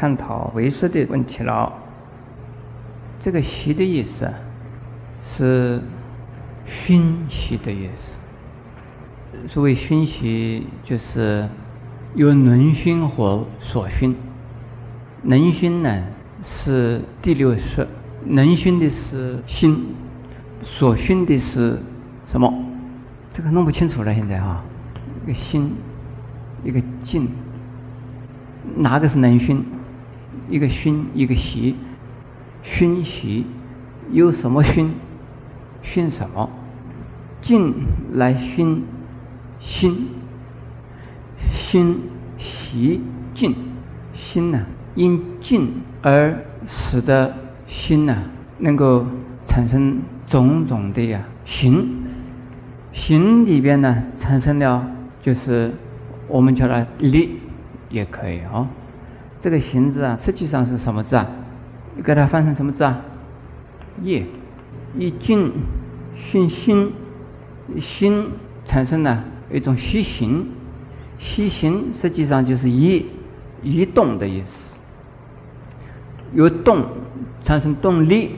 探讨为识的问题了。这个“习”的意思是熏习的意思。所谓熏习，就是有能熏和所熏。能熏呢是第六识，能熏的是心，所熏的是什么？这个弄不清楚了。现在哈，一个心，一个静，哪个是能熏？一个熏，一个习，熏习有什么熏？熏什么？静来熏心，心习静，心呢？因静而使得心呢，能够产生种种的呀行，行里边呢产生了就是我们叫它力，也可以啊。这个行字啊，实际上是什么字啊？你给它翻成什么字啊？业，一静熏心，心产生了一种习行，习行实际上就是移移动的意思。由动产生动力，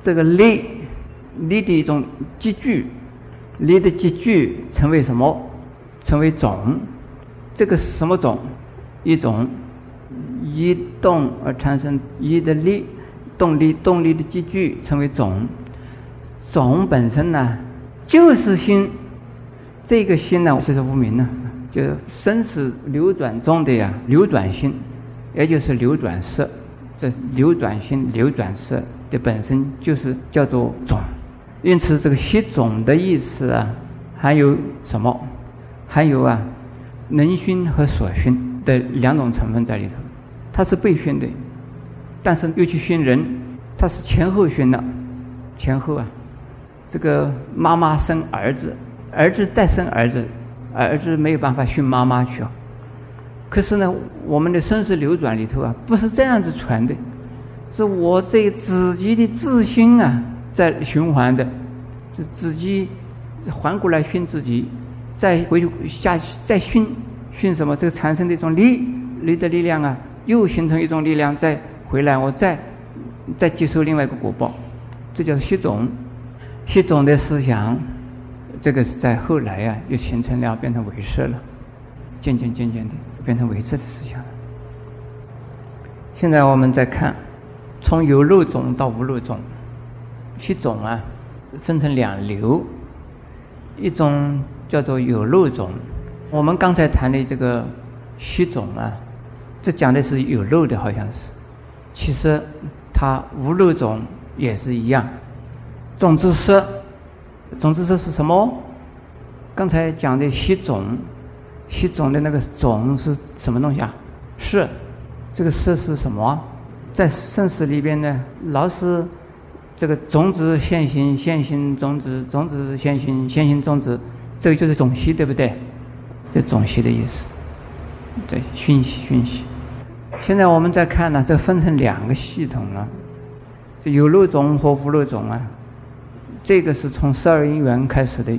这个力力的一种积聚，力的积聚成为什么？成为种。这个是什么种？一种一动而产生一的力，动力动力的积聚成为种。种本身呢，就是心。这个心呢，这是无名呢，就是生死流转中的呀，流转心，也就是流转色。这流转心、流转色的本身就是叫做种，因此这个习种的意思啊，还有什么？还有啊，能熏和所熏的两种成分在里头。他是被熏的，但是又去熏人，他是前后熏的，前后啊。这个妈妈生儿子，儿子再生儿子，儿子没有办法熏妈妈去啊。可是呢，我们的生死流转里头啊，不是这样子传的，是我这自己的自心啊在循环的，是自己还过来熏自己，再回去下再熏熏什么？这个产生的一种力力的力量啊，又形成一种力量，再回来我再再接受另外一个果报，这叫习种，习种的思想，这个是在后来啊，又形成了变成伪色了。渐渐渐渐的变成唯识的思想。现在我们再看，从有漏种到无漏种，习种啊，分成两流，一种叫做有漏种。我们刚才谈的这个习种啊，这讲的是有漏的，好像是。其实它无漏种也是一样。种子色，种子色是什么？刚才讲的习种。习种的那个种是什么东西啊？是，这个色是什么？在生死里边呢，老是这个种子现行，现行种子，种子现行，现行种子，这个就是种息，对不对？就种息的意思。对，熏习，熏习。现在我们再看呢，这分成两个系统了，这有漏种和无漏种啊。这个是从十二因缘开始的，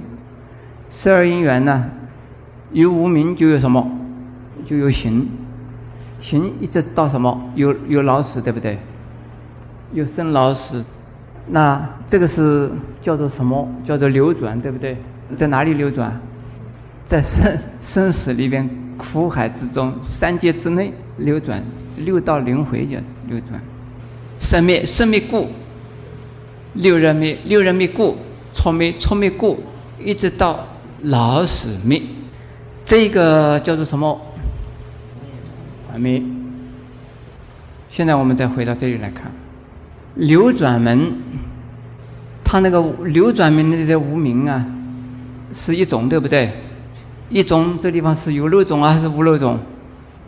十二因缘呢。有无名就有什么，就有行，行一直到什么？有有老死，对不对？有生老死，那这个是叫做什么？叫做流转，对不对？在哪里流转？在生生死里边，苦海之中，三界之内流转，六道轮回叫流转。生灭生灭故，六人灭六人灭故，错灭错灭故，一直到老死灭。这个叫做什么？还没。现在我们再回到这里来看，流转门，它那个流转门的这无名啊，是一种，对不对？一种这地方是有漏种啊，还是无漏种？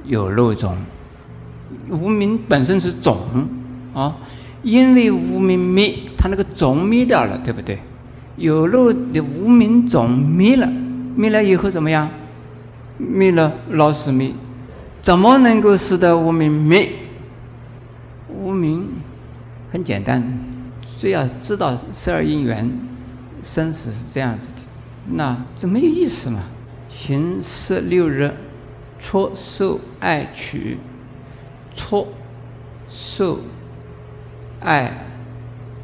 有漏种。无名本身是种啊，因为无名灭，它那个种灭掉了，对不对？有漏的无名种灭了，灭了以后怎么样？灭了老死灭，怎么能够使得无名灭？无名很简单，只要知道十二因缘，生死是这样子的，那这没有意思嘛？行十六日，错受爱取，错受、爱、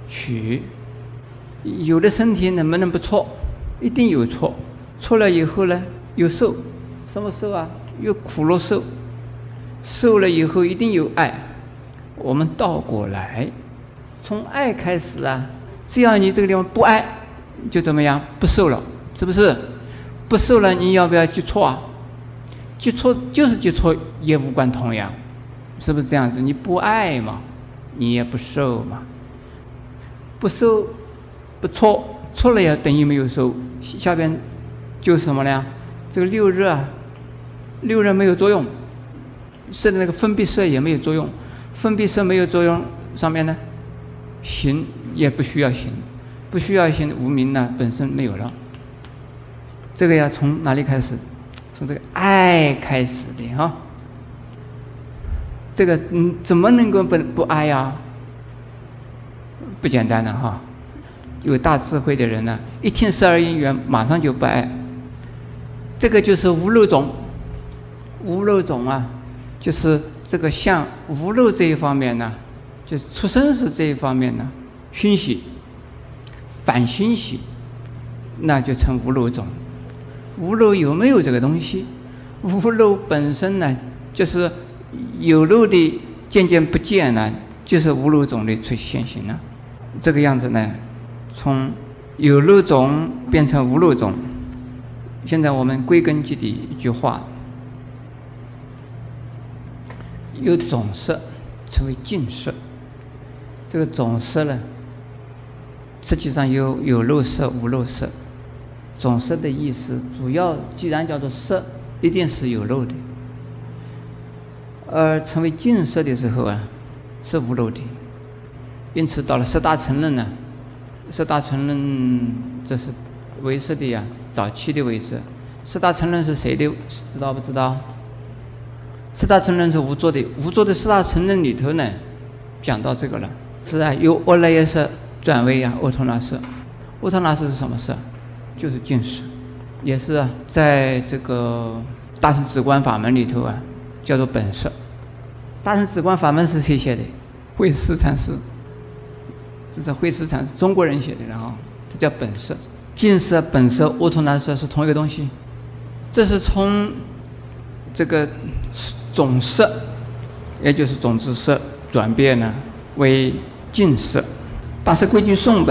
取。有的身体能不能不错？一定有错。错了以后呢，有受，什么受啊？有苦乐受。受了以后一定有爱。我们倒过来，从爱开始啊。只要你这个地方不爱，就怎么样？不受了，是不是？不受了，你要不要去错啊？去错就是去错，也无关痛痒，是不是这样子？你不爱嘛，你也不受嘛。不受，不错，错了也等于没有受。下边就是什么呢？这个六热，六热没有作用，色的那个分泌色也没有作用，分泌色没有作用，上面呢，行也不需要行，不需要行，无名呢本身没有了。这个要从哪里开始？从这个爱开始的哈。这个嗯，怎么能够不不爱呀？不简单的哈。有大智慧的人呢，一听十二因缘，马上就不爱。这个就是无漏种，无漏种啊，就是这个像无漏这一方面呢，就是出生时这一方面呢，熏习，反熏习，那就成无漏种。无漏有没有这个东西？无漏本身呢，就是有漏的渐渐不见了，就是无漏种的出现行了。这个样子呢，从有漏种变成无漏种。现在我们归根结底一句话：有种色称为净色。这个种色呢，实际上有有漏色、无漏色。总色的意思，主要既然叫做色，一定是有漏的；而成为净色的时候啊，是无漏的。因此，到了十大承认呢，十大承认这是唯识的呀，早期的唯识。十大承认是谁的？知道不知道？十大承认是无作的，无作的十大承认里头呢，讲到这个了。是啊，由阿赖耶识转为啊，欧托那识。欧托那识是什么色？就是净识，也是啊，在这个大乘止观法门里头啊，叫做本色。大乘止观法门是谁写的？慧思禅师，这是慧思禅师中国人写的了啊，这叫本色。净色、本色、乌托那色是同一个东西。这是从这个种色，也就是种子色转变呢为净色。八识规矩颂本。